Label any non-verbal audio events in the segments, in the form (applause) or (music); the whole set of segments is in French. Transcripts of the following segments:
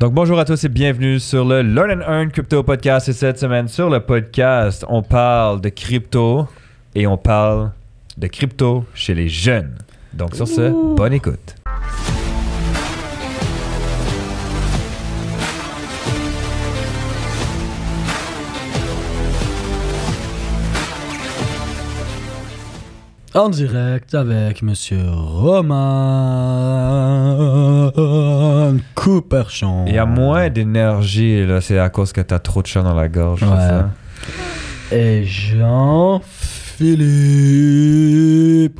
Donc bonjour à tous et bienvenue sur le Learn and Earn Crypto Podcast. Et cette semaine sur le podcast, on parle de crypto et on parle de crypto chez les jeunes. Donc sur ce, bonne écoute. En direct avec Monsieur Roman Cooperchon. Il y a moins d'énergie, là, c'est à cause que t'as trop de chant dans la gorge, Ouais. ça? Et Jean-Philippe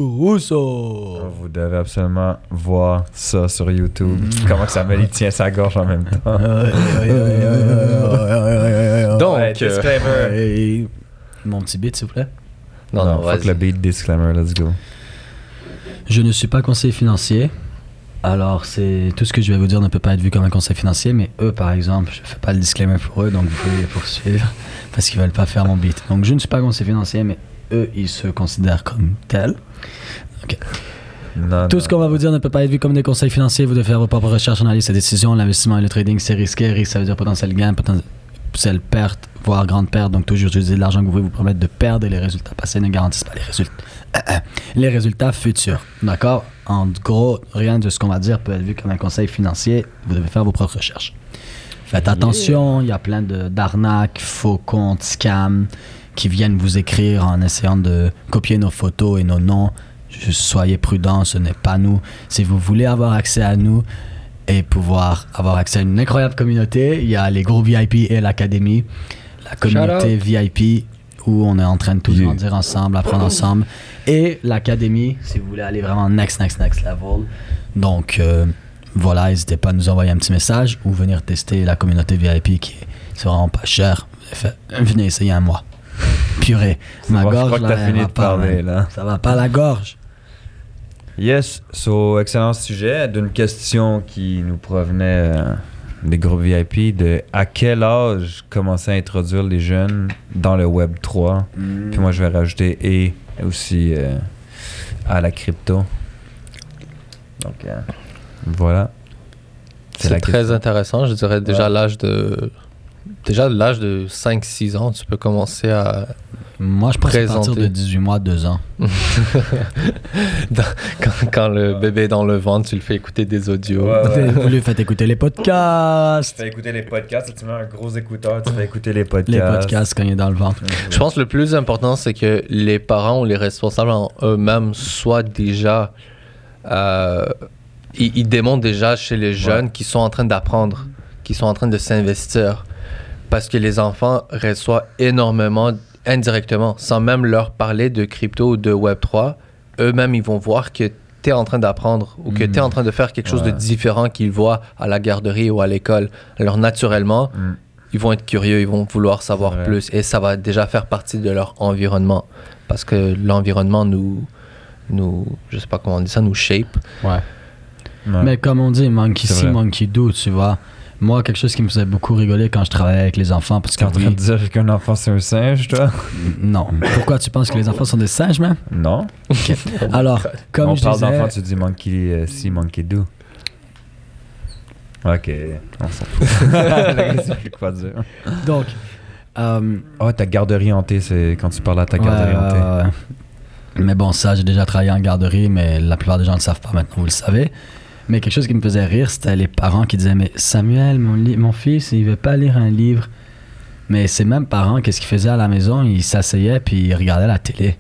Rousseau. Vous devez absolument voir ça sur YouTube. Comment que Samuel il tient sa gorge en même temps. Donc, Ouais, disclaimer. Et Mon petit beat, s'il vous plaît. Non, non, fuck vas-y. le beat disclaimer, let's go. Je ne suis pas conseiller financier. Alors, c'est tout ce que je vais vous dire ne peut pas être vu comme un conseil financier, mais eux, par exemple, je fais pas le disclaimer pour eux, donc vous pouvez les poursuivre (laughs) parce qu'ils veulent pas faire mon beat. Donc, je ne suis pas conseiller financier, mais eux, ils se considèrent comme tels. Non, Tout non. ce qu'on va vous dire ne peut pas être vu comme des conseils financiers. Vous devez faire vos propres recherches, analyses et décisions. L'investissement et le trading, c'est risqué. Risque, ça veut dire potentiel gain, potentiel perte, voire grande perte. Donc, toujours utiliser de l'argent que vous pouvez vous permettre de perdre et les résultats passés ne garantissent pas les résultats, les résultats futurs. D'accord? En gros, rien de ce qu'on va dire peut être vu comme un conseil financier. Vous devez faire vos propres recherches. Faites attention, il y a plein d'arnaques, faux comptes, scams qui viennent vous écrire en essayant de copier nos photos et nos noms. Juste soyez prudents, ce n'est pas nous. Si vous voulez avoir accès à nous et pouvoir avoir accès à une incroyable communauté, il y a les groupes VIP et l'académie. La communauté VIP où on est en train de tous Yeah. grandir ensemble, apprendre ensemble. Et l'académie, si vous voulez aller vraiment next, next, next level. Donc euh, voilà, n'hésitez pas à nous envoyer un petit message ou venir tester la communauté VIP qui est c'est vraiment pas cher. Fait- venez essayer un mois. Purée, ma Bon, je gorge crois là, fini de pas, parler, là. Ça va pas la gorge. Yes, so excellent sujet d'une question qui nous provenait euh, des groupes VIP de à quel âge commencer à introduire les jeunes dans le Web 3 Puis moi je vais rajouter et aussi euh, à la crypto. Donc euh, voilà. C'est très question. intéressant. Je dirais déjà Ouais. l'âge de. Déjà, l'âge de 5-6 ans, tu peux commencer à. Moi, je pense à partir de 18 mois, 2 ans. (laughs) Quand, quand le bébé est dans le ventre, tu le fais écouter des audios. Ouais, ouais. Vous lui faites écouter les Tu podcasts. fais écouter les podcasts, tu mets un gros écouteur, tu fais écouter les podcasts. Les podcasts quand il est dans le ventre. Je pense que le plus important, c'est que les parents ou les responsables en eux-mêmes soient déjà. euh, ils, ils démontrent déjà chez les jeunes qu'ils sont en train d'apprendre, qu'ils sont en train de s'investir. Parce que les enfants reçoivent énormément indirectement, sans même leur parler de crypto ou de Web3. Eux-mêmes, ils vont voir que tu es en train d'apprendre ou que Mm. tu es en train de faire quelque chose de différent qu'ils voient à la garderie ou à l'école. Alors, naturellement, Mm. ils vont être curieux, ils vont vouloir savoir plus et ça va déjà faire partie de leur environnement parce que l'environnement nous nous je sais pas comment on dit ça nous shape. Ouais. Ouais. Mais comme on dit, monkey see, monkey do, tu vois. Moi, quelque chose qui me faisait beaucoup rigoler quand je travaillais avec les enfants, parce Tu es en train de que dire qu'un enfant c'est un singe, toi? Non. Pourquoi tu penses que les enfants sont des singes, même Non. Alors, comme On je parle disais, d'enfant, tu dis monkey euh, see, monkey do. Ok, on s'en fout. (laughs) Plus quoi dire. donc, euh, Oh, ta garderie hantée, c'est quand tu parles à ta garderie Ouais, hantée. Mais bon, ça, j'ai déjà travaillé en garderie, mais la plupart des gens ne le savent pas maintenant, vous le savez. Mais quelque chose qui me faisait rire, c'était les parents qui disaient Mais Samuel, mon, mon fils, il veut pas lire un livre. Mais ces mêmes parents, qu'est-ce qu'ils faisaient à la maison? Ils s'asseyaient puis ils regardaient la télé.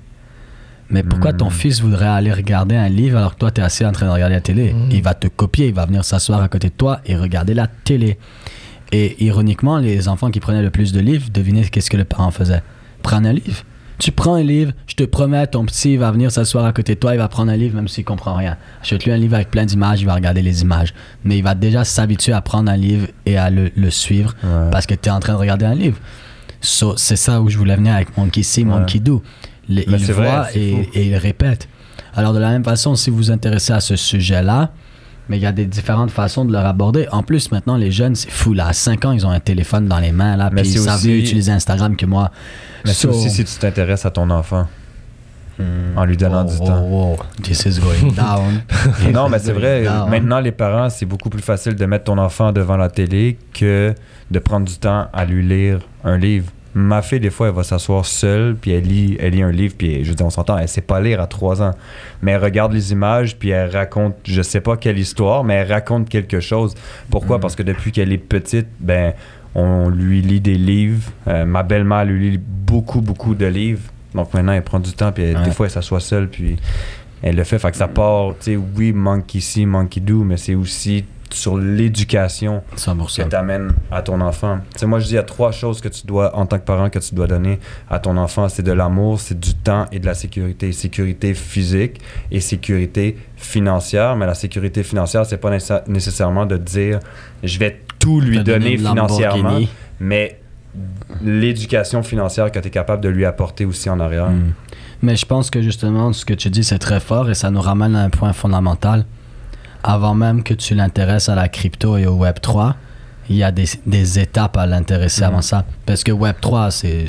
Mais pourquoi Hmm. ton fils voudrait aller regarder un livre alors que toi, tu es assis en train de regarder la télé? Hmm. Il va te copier, il va venir s'asseoir à côté de toi et regarder la télé. Et ironiquement, les enfants qui prenaient le plus de livres, devinez qu'est-ce que le parent faisait? Prendre un livre. Tu prends un livre, je te promets, ton petit va venir s'asseoir à côté de toi, il va prendre un livre même s'il comprend rien. Achète-lui un livre avec plein d'images, il va regarder les images. Mais il va déjà s'habituer à prendre un livre et à le, le suivre Ouais. parce que tu es en train de regarder un livre. So, c'est ça où je voulais venir avec Monkey See, Ouais. Monkey Do. Le- il vrai, voit et, et il répète. Alors, de la même façon, si vous vous intéressez à ce sujet-là, mais il y a des différentes façons de leur aborder. En plus, maintenant, les jeunes, c'est fou. Là, à 5 ans, ils ont un téléphone dans les mains, là, Mais puis ils savent aussi- mieux utiliser Instagram que moi. Mais c'est So- aussi si tu t'intéresses à ton enfant. en lui donnant du Oh, temps. oh, oh. This is going (laughs) down. (laughs) non, mais c'est vrai, down. maintenant les parents, c'est beaucoup plus facile de mettre ton enfant devant la télé que de prendre du temps à lui lire un livre. Ma fille, des fois, elle va s'asseoir seule, puis elle lit, elle lit un livre, puis je dire, on s'entend, elle sait pas lire à 3 ans. Mais elle regarde les images, puis elle raconte, je sais pas quelle histoire, mais elle raconte quelque chose. Pourquoi? Mhm. Parce que depuis qu'elle est petite, ben, on lui lit des livres. Euh, ma belle-mère lui lit beaucoup, beaucoup de livres. Donc maintenant, elle prend du temps, puis elle- Ouais. des fois, elle s'assoit seule, puis elle le fait. Fait que ça part, tu sais, oui, monkey ici, monkey do, mais c'est aussi sur l'éducation 100%. que tu amènes à ton enfant. Tu sais, moi, je dis, il y a trois choses que tu dois, en tant que parent, que tu dois donner à ton enfant. C'est de l'amour, c'est du temps et de la sécurité. Sécurité physique et sécurité financière. Mais la sécurité financière, c'est pas nécessa- nécessairement de dire, je vais tout lui donner financièrement, mais l'éducation financière que tu es capable de lui apporter aussi en arrière. Mm. Mais je pense que justement, ce que tu dis, c'est très fort et ça nous ramène à un point fondamental. Avant même que tu l'intéresses à la crypto et au Web3, il y a des, des étapes à l'intéresser Mhm. avant ça. Parce que Web3, c'est.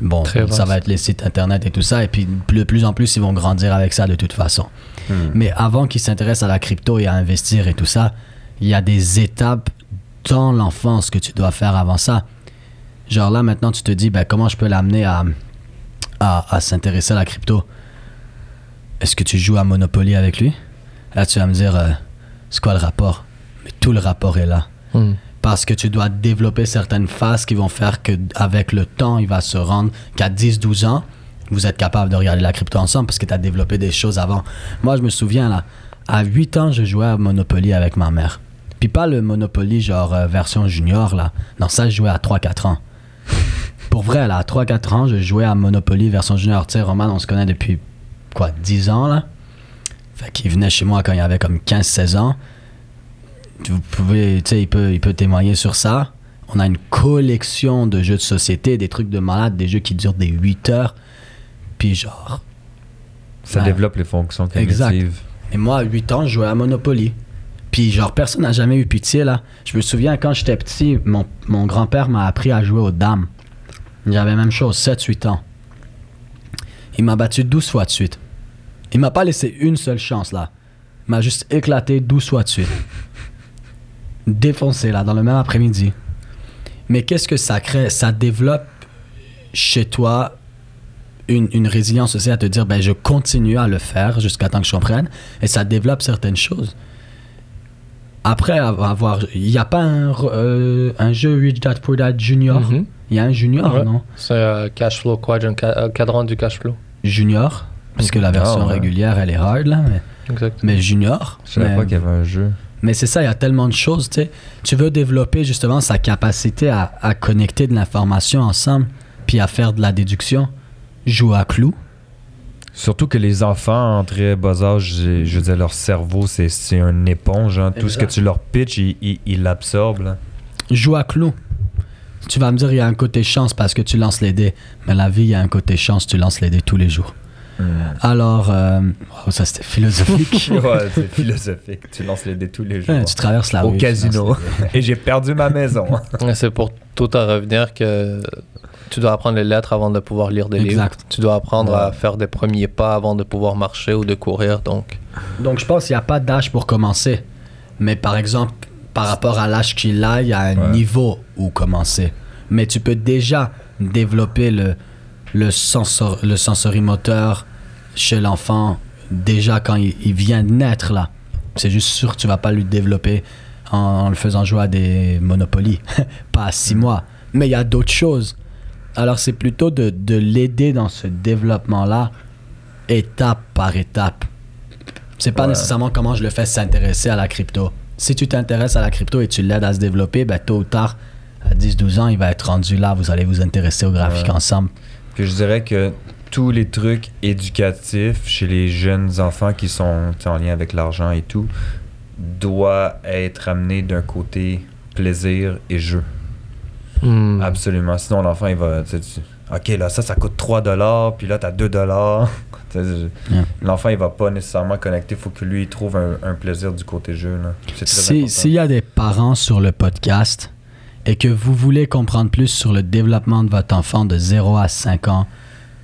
Bon, Très ça va être les sites internet et tout ça. Et puis, de plus en plus, ils vont grandir avec ça de toute façon. Mm. Mais avant qu'ils s'intéressent à la crypto et à investir et tout ça, il y a des étapes dans l'enfance que tu dois faire avant ça. Genre là, maintenant, tu te dis, ben, comment je peux l'amener à, à, à s'intéresser à la crypto? Est-ce que tu joues à Monopoly avec lui? Là, tu vas me dire, euh, c'est quoi le rapport? Mais tout le rapport est là. Hmm. Parce que tu dois développer certaines phases qui vont faire que avec le temps, il va se rendre qu'à 10-12 ans, vous êtes capable de regarder la crypto ensemble parce que tu as développé des choses avant. Moi, je me souviens, là, à 8 ans, je jouais à Monopoly avec ma mère. Puis pas le Monopoly genre euh, version junior, là. Non, ça, je jouais à 3-4 ans. (laughs) Pour vrai, là, à 3-4 ans, je jouais à Monopoly version junior. Tu sais, Roman, on se connaît depuis, quoi, 10 ans, là? Fait qu'il venait chez moi quand il avait comme 15-16 ans. Vous pouvez, tu sais, il peut, il peut témoigner sur ça. On a une collection de jeux de société, des trucs de malade, des jeux qui durent des 8 heures. Puis genre, Ça développe les fonctions Exact. cognitives. et moi, à 8 ans, je jouais à Monopoly. Puis, genre, personne n'a jamais eu pitié, là. Je me souviens, quand j'étais petit, mon, mon grand-père m'a appris à jouer aux dames. J'avais même chose, 7-8 ans. Il m'a battu 12 fois de suite. Il m'a pas laissé une seule chance, là. Il m'a juste éclaté 12 fois de suite. Défoncé, là, dans le même après-midi. Mais qu'est-ce que ça crée? Ça développe chez toi une, une résilience aussi à te dire ben, je continue à le faire jusqu'à temps que je comprenne et ça développe certaines choses. Après avoir. Il n'y a pas un, euh, un jeu Rich Dad Poor Dad Junior? Mhm. Il y a un Junior, Ouais. non? C'est euh, cash flow quadrant, ca- euh, cadran du cash flow. Junior, parce que la Ah, version ouais. régulière elle est hard là, mais, mais Junior. Je savais mais- pas qu'il y avait un jeu. Mais c'est ça, il y a tellement de choses, tu sais. Tu veux développer justement sa capacité à, à connecter de l'information ensemble, puis à faire de la déduction. Joue à clou. Surtout que les enfants, en très bas âge, je veux dire, leur cerveau, c'est c'est une éponge. hein. Tout ce que tu leur pitches, ils l'absorbent. là. Joue à clou. Tu vas me dire, il y a un côté chance parce que tu lances les dés. Mais la vie, il y a un côté chance, tu lances les dés tous les jours. Alors, euh, oh, ça c'était philosophique. (laughs) ouais, c'est philosophique. Tu lances les dés tous les jours. Ouais, tu traverses la Au rue. tu casino. (laughs) Et j'ai perdu ma maison. (laughs) C'est pour tout en revenir que tu dois apprendre les lettres avant de pouvoir lire des livres. Exact. Tu dois apprendre Ouais. à faire des premiers pas avant de pouvoir marcher ou de courir. Donc, Donc, je pense qu'il n'y a pas d'âge pour commencer. Mais par exemple, par rapport à l'âge qu'il a, il y a un Ouais. niveau où commencer. Mais tu peux déjà développer le, le, sensor, le sensorimoteur chez l'enfant déjà quand il, il vient de naître là. C'est juste sûr que tu vas pas lui développer en, en le faisant jouer à des Monopoly, (laughs) pas à six mois. Mais il y a d'autres choses. Alors c'est plutôt de, de l'aider dans ce développement-là, étape par étape. C'est pas Ouais. nécessairement comment je le fais s'intéresser à la crypto. Si tu t'intéresses à la crypto et tu l'aides à se développer, ben, tôt ou tard, à 10-12 ans, il va être rendu là. Vous allez vous intéresser au graphique Ouais. ensemble. Puis je dirais que tous les trucs éducatifs chez les jeunes enfants qui sont en lien avec l'argent et tout doit être amené d'un côté plaisir et jeu. hmm, Absolument. Sinon, l'enfant, il va. tu Ok, là, ça, ça coûte 3 dollars, puis là, t'as 2 dollars. (laughs) Yeah. L'enfant, il va pas nécessairement connecter. Il faut que lui, il trouve un, un plaisir du côté jeu. très Si-. S'il y a des parents sur le podcast et que vous voulez comprendre plus sur le développement de votre enfant de 0 à 5 ans,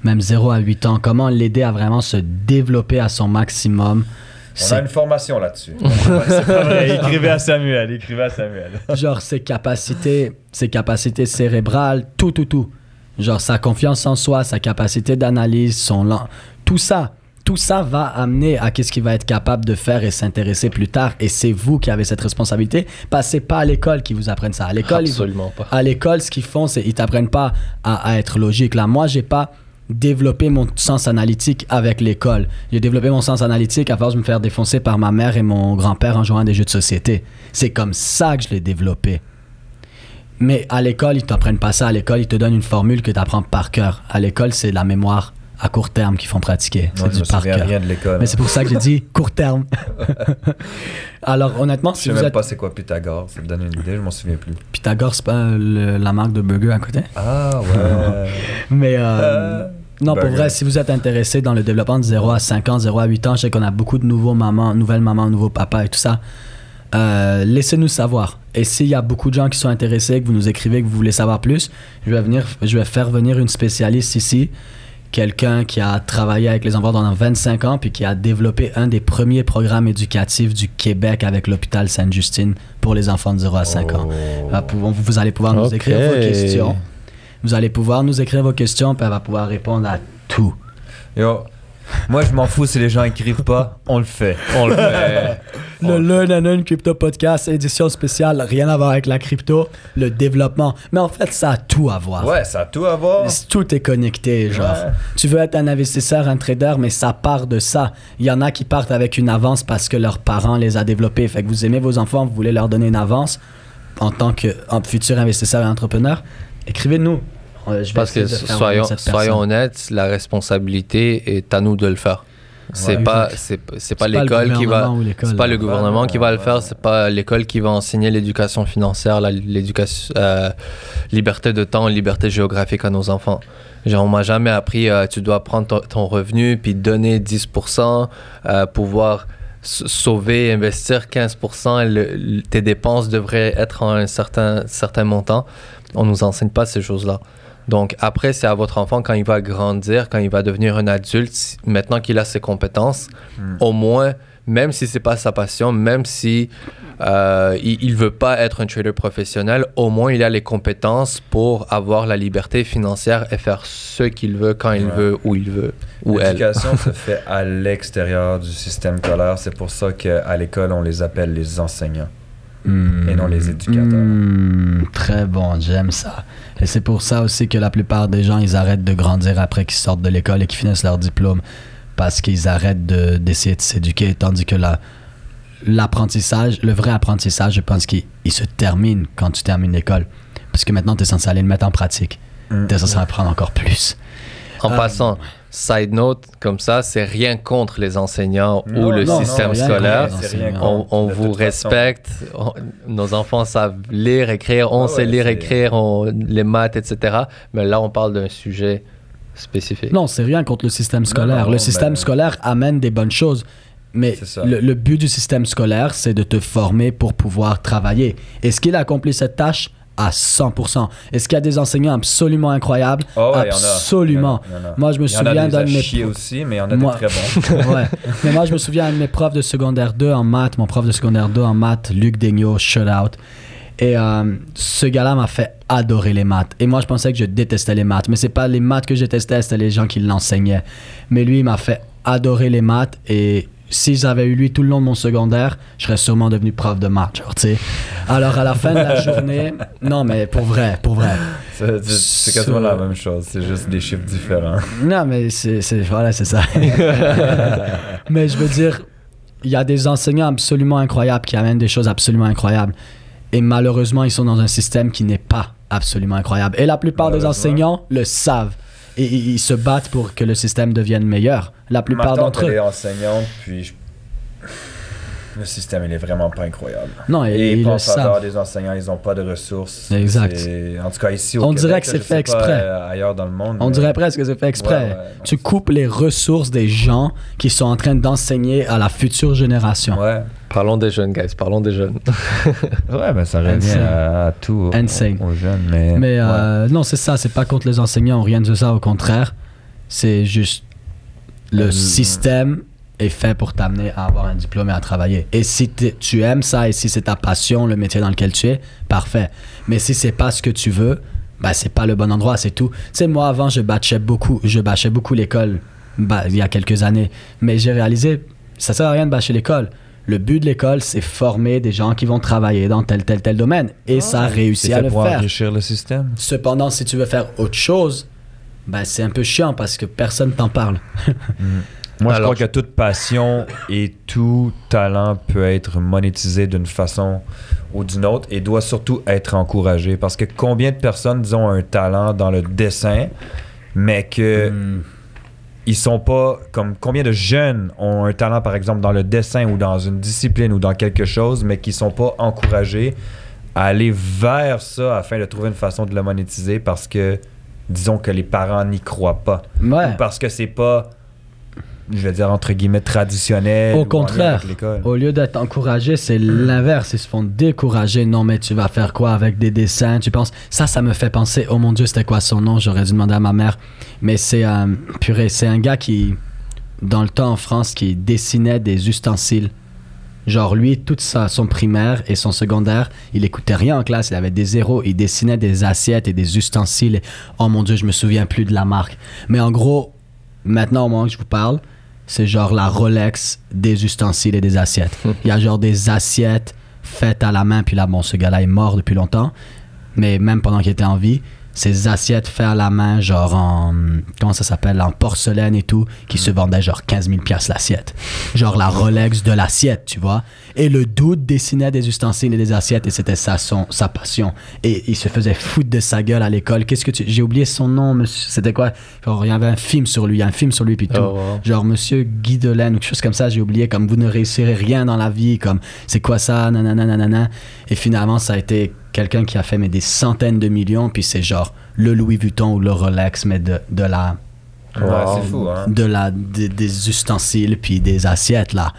même 0 à 8 ans, comment l'aider à vraiment se développer à son maximum. On C'est- a une formation là-dessus. c'est pas vrai. Écrivez à Samuel. Écrivez à Samuel. genre ses capacités, ses capacités cérébrales, tout, tout, tout. Genre sa confiance en soi, sa capacité d'analyse, son tout ça, tout ça va amener à qu'est-ce qu'il va être capable de faire et s'intéresser plus tard. Et c'est vous qui avez cette responsabilité, c'est pas à l'école qu'ils vous apprennent ça. À l'école, ils- Absolument pas. à l'école, ce qu'ils font, c'est ils t'apprennent pas à, à être logique. Là, moi, j'ai pas développé mon sens analytique avec l'école. J'ai développé mon sens analytique à force de me faire défoncer par ma mère et mon grand-père en jouant à des jeux de société. C'est comme ça que je l'ai développé. Mais à l'école, ils t'apprennent pas ça. À l'école, ils te donnent une formule que tu apprends par cœur. À l'école, c'est la mémoire à court terme qu'ils font pratiquer. C'est je du par souviens cœur. rien de l'école. Mais c'est pour ça que j'ai dit (laughs) court terme. (laughs) Alors, honnêtement, Je si sais vous même êtes pas c'est quoi Pythagore. Ça me donne une idée. Je m'en souviens plus. Pythagore, c'est pas le- la marque de burger à côté? Ah ouais. (laughs) Mais euh, Euh, non, pour vrai, si vous êtes intéressé dans le développement de 0 à 5 ans, 0 à 8 ans, je sais qu'on a beaucoup de nouveaux mamans, nouvelles mamans, nouveaux papas et tout ça. Euh, Laissez-nous savoir. Et s'il y a beaucoup de gens qui sont intéressés, que vous nous écrivez, que vous voulez savoir plus, je vais, venir, je vais faire venir une spécialiste ici, quelqu'un qui a travaillé avec les enfants pendant 25 ans, puis qui a développé un des premiers programmes éducatifs du Québec avec l'hôpital Sainte-Justine pour les enfants de 0 à 5 ans. Oh. Pouvoir- Vous allez pouvoir nous écrire vos questions. Vous allez pouvoir nous écrire vos questions, puis elle va pouvoir répondre à tout. Yo, moi je m'en fous si les gens écrivent pas, on le fait. On le fait. (laughs) Le Learn and Earn Crypto Podcast, édition spéciale, rien à voir avec la crypto, le développement. Mais en fait, ça a tout à voir. Ouais, ça a tout à voir. Tout est connecté, genre. Ouais. Tu veux être un investisseur, un trader, mais ça part de ça. Il y en a qui partent avec une avance parce que leurs parents les a développés. Fait que vous aimez vos enfants, vous voulez leur donner une avance en tant que en futur investisseur et entrepreneur. Écrivez-nous. Euh, je vais Parce que soyons, soyons honnêtes, la responsabilité est à nous de le faire. C'est Ouais. pas c'est c'est pas l'école qui va c'est pas le gouvernement qui va le faire, c'est pas l'école qui va enseigner l'éducation financière, la- l'éducation euh, liberté de temps, liberté géographique à nos enfants. Genre on m'a jamais appris euh, tu dois prendre ton, ton revenu puis donner 10% euh, pouvoir sauver, investir 15%, le- le- tes dépenses devraient être en un certain certain montant. On nous enseigne pas ces choses-là. Donc après, c'est à votre enfant quand il va grandir, quand il va devenir un adulte, maintenant qu'il a ses compétences, Mm. au moins, même si c'est pas sa passion, même si euh, il, il veut pas être un trader professionnel, au moins il a les compétences pour avoir la liberté financière et faire ce qu'il veut quand il Ouais. veut, où il veut, ou elle. L'éducation (laughs) se fait à l'extérieur du système scolaire. C'est pour ça qu'à l'école, on les appelle les enseignants. Hmm. Et non les éducateurs. Hmm, très bon, j'aime ça. Et c'est pour ça aussi que la plupart des gens, ils arrêtent de grandir après qu'ils sortent de l'école et qu'ils finissent leur diplôme. Parce qu'ils arrêtent de- d'essayer de, s'éduquer. Tandis que la- l'apprentissage, le vrai apprentissage, je pense qu'il il se termine quand tu termines l'école. Parce que maintenant, tu es censé aller le mettre en pratique. Mm. Tu es censé apprendre encore plus. En Ah. passant, side note, comme ça, c'est rien contre les enseignants ou le non, système non, scolaire. On, vous respecte, on- nos enfants savent lire, écrire, on Ah sait ouais, lire, écrire, on- les maths, etc. Mais là, on parle d'un sujet spécifique. Non, c'est rien contre le système scolaire. non, le système ben- scolaire amène des bonnes choses. Mais le, le but du système scolaire, c'est de te former pour pouvoir travailler. Est-ce qu'il a accompli cette tâche? À 100% Est-ce qu'il y a des enseignants absolument incroyables? Ah ouais, il y en a. Absolument. Il y en a, y en a. Moi, je me Il y en a souviens d'un de mes chier pro- aussi, mais il y en a Moi- des très bons. (laughs) ouais. Mais moi, je me souviens d'un de mes profs de secondaire 2 en maths, mon prof de secondaire 2 en maths, Luc Degnaud, shout out. Et euh, ce gars-là m'a fait adorer les maths. Et moi, je pensais que je détestais les maths. Mais c'est pas les maths que je détestais, c'était les gens qui l'enseignaient. Mais lui, il m'a fait adorer les maths. Et si j'avais eu lui tout le long de mon secondaire, je serais sûrement devenu prof de maths, genre. Alors, à la fin de la (laughs) journée, non, mais pour vrai, pour vrai. C'est quasiment la même chose, c'est juste des chiffres différents. Non, mais c'est, voilà, c'est ça. (laughs) mais je veux dire, il y a des enseignants absolument incroyables qui amènent des choses absolument incroyables. Et malheureusement, ils sont dans un système qui n'est pas absolument incroyable. Et la plupart des enseignants le savent. Ils ils se battent pour que le système devienne meilleur. La plupart d'entre eux. enseignante, puis je- le système, il est vraiment pas incroyable. Non, et, Et ils ils le savent. des enseignants, ils ont pas de ressources. Exact. En tout cas, ici au On Québec, dirait que c'est fait pas, exprès. euh, ailleurs dans le monde. On mais- dirait presque que c'est fait exprès. Ouais, ouais, non, tu coupes les ressources des gens qui sont en train d'enseigner à la future génération. Ouais. Parlons des jeunes, guys, parlons des jeunes. (laughs) Ouais, ben ça revient à, à tout aux, Insane. aux jeunes. Mais, Mais ouais. euh, non, c'est ça, c'est pas contre les enseignants ou rien de ça, au contraire. C'est juste le Euh, système est fait pour t'amener à avoir un diplôme et à travailler. Et si tu aimes ça et si c'est ta passion, le métier dans lequel tu es, parfait. Mais si c'est pas ce que tu veux, bah c'est pas le bon endroit, c'est tout. Tu sais, moi avant, je bâchais beaucoup, je bâchais beaucoup l'école bah, il y a quelques années. Mais j'ai réalisé, ça sert à rien de bâcher l'école. Le but de l'école, c'est former des gens qui vont travailler dans tel, tel, tel domaine. Et ça a réussi C'est à fait le pour faire. enrichir le système. Cependant, si tu veux faire autre chose, ben, c'est un peu chiant parce que personne t'en parle. (laughs) Moi, je crois que toute passion et tout talent peut être monétisé d'une façon ou d'une autre et doit surtout être encouragé. Parce que combien de personnes, disons, ont un talent dans le dessin, mais que Hmm. Ils sont pas comme combien de jeunes ont un talent par exemple dans le dessin ou dans une discipline ou dans quelque chose mais qui sont pas encouragés à aller vers ça afin de trouver une façon de le monétiser parce que disons que les parents n'y croient pas Ouais. ou parce que c'est pas je vais dire entre guillemets traditionnel Au contraire, au lieu d'être encouragé, c'est l'inverse. Ils se font décourager. Non, mais tu vas faire quoi avec des dessins? Tu penses Ça, ça me fait penser. Oh mon Dieu, c'était quoi son nom? J'aurais dû demander à ma mère. Mais c'est euh, purée, c'est un gars qui, dans le temps en France, qui dessinait des ustensiles. Genre lui, toute sa, son primaire et son secondaire, il écoutait rien en classe, il avait des zéros, il dessinait des assiettes et des ustensiles. Oh mon dieu, je me souviens plus de la marque. Mais en gros, maintenant au moment que je vous parle, c'est genre la Rolex des ustensiles et des assiettes. Il y a genre des assiettes faites à la main, puis là, bon, ce gars-là est mort depuis longtemps, mais même pendant qu'il était en vie, ces assiettes faites à la main, genre en. Comment ça s'appelle En porcelaine et tout, qui se vendaient genre 15 000 piastres l'assiette. Genre la Rolex de l'assiette, tu vois. Et le doute dessinait des ustensiles et des assiettes, et c'était son, sa passion. Et il se faisait foutre de sa gueule à l'école. Qu'est-ce que tu. J'ai oublié son nom, monsieur. C'était quoi? Genre, il y avait un film sur lui, un film sur lui, puis tout. Oh, wow. Genre, monsieur Guy Delaine ou quelque chose comme ça, j'ai oublié, comme vous ne réussirez rien dans la vie, comme c'est quoi ça, nanana, nanana. Et finalement, ça a été quelqu'un qui a fait mais des centaines de millions, puis c'est genre le Louis Vuitton ou le Rolex, mais de, de la. Ouais, Wow. c'est fou hein. De la des, des ustensiles, puis des assiettes, là.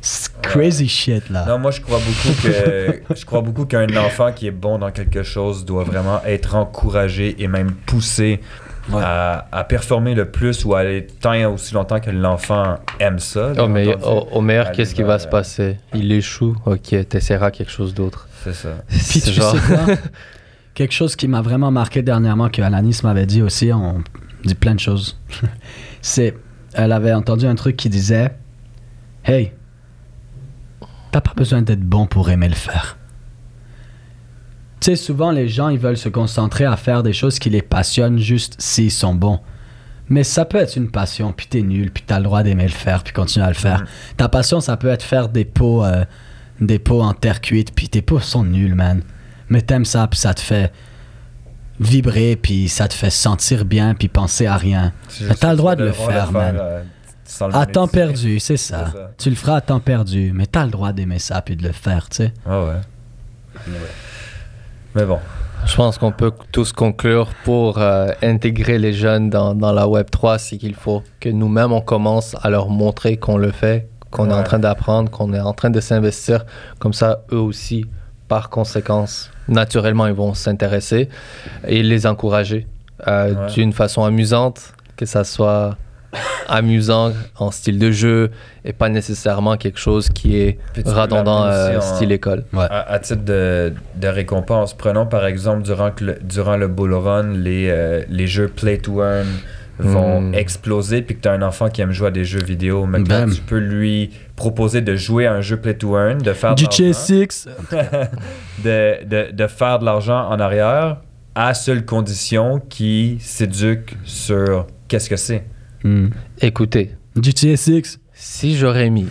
C'est crazy shit, là. Non, moi je crois beaucoup que je crois beaucoup qu'un enfant qui est bon dans quelque chose doit vraiment être encouragé et même poussé Ouais. à, à performer le plus ou à aller tant et aussi longtemps que l'enfant aime ça. Oh, mais entendu. au, au meilleur, qu'est-ce qui va se passer? Il échoue, ok, t'essaieras quelque chose d'autre. C'est ça. (laughs) Puis tu genre- sais quoi? (laughs) Quelque chose qui m'a vraiment marqué dernièrement, que Alanis m'avait dit aussi, on dit plein de choses. (laughs) C'est, elle avait entendu un truc qui disait Hey, t'as pas besoin d'être bon pour aimer le faire. Tu sais, souvent les gens, ils veulent se concentrer à faire des choses qui les passionnent juste s'ils sont bons. Mais ça peut être une passion, puis t'es nul, puis t'as le droit d'aimer le faire, puis continuer à le faire. Mhm. Ta passion, ça peut être faire des pots, euh, des pots en terre cuite, puis tes pots sont nuls, man. Mais t'aimes ça, puis ça te fait vibrer, puis ça te fait sentir bien, puis penser à rien. Mais t'as le droit de le devras faire, man. euh, sans le À temps perdu, c'est ça. C'est ça. Tu le feras à temps perdu, mais t'as le droit d'aimer ça, puis de le faire, tu sais. Ah ouais. Mais bon. Je pense qu'on peut tous conclure pour euh, intégrer les jeunes dans, dans la Web 3, c'est qu'il faut que nous-mêmes, on commence à leur montrer qu'on le fait, qu'on est en train d'apprendre, qu'on est en train de s'investir. Comme ça, eux aussi, par conséquence, naturellement, ils vont s'intéresser et les encourager euh, Ouais. d'une façon amusante, que ça soit amusant en style de jeu et pas nécessairement quelque chose qui est redondant euh, style école. À, à titre de, de récompense, prenons par exemple durant, que le, durant le bull run, les, euh, les jeux play to earn vont Mm. exploser, puis que tu as un enfant qui aime jouer à des jeux vidéo. Maintenant, Bam. tu peux lui proposer de jouer à un jeu play to earn, de faire de GTA l'argent, 6 (laughs) de, de, de faire de l'argent en arrière, à seule condition qu'il s'éduque sur qu'est-ce que c'est. Hmm. Écoutez, GTA 6 si j'aurais mis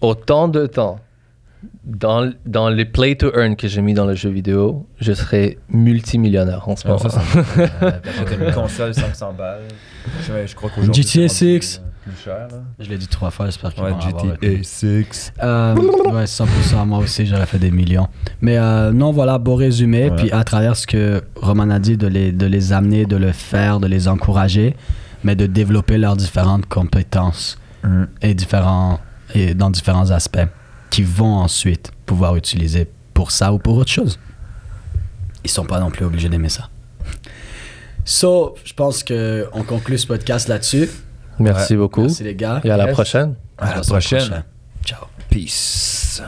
autant de temps dans, dans les play to earn que j'ai mis dans le jeu vidéo, je serais multimillionnaire en ce Non, moment. (laughs) une console 500 balles. Je, je crois qu'aujourd'hui, GTA c'est rendu, 6. euh, plus cher. Là. Je l'ai dit trois fois, j'espère qu'ils Ouais, GTA retenu. 6. Euh, ouais, 100%, moi aussi, j'aurais fait des millions. Mais euh, non, voilà, beau résumé. Ouais. Puis à travers ce que Roman a dit, de les, de les amener, de le faire, de les encourager, mais de développer leurs différentes compétences Mm. et, différents, et dans différents aspects qu'ils vont ensuite pouvoir utiliser pour ça ou pour autre chose. Ils sont pas non plus obligés d'aimer ça. So, je pense qu'on conclut ce podcast là-dessus. Merci beaucoup. Merci les gars. Et à la prochaine. À la prochaine. Ciao. Peace.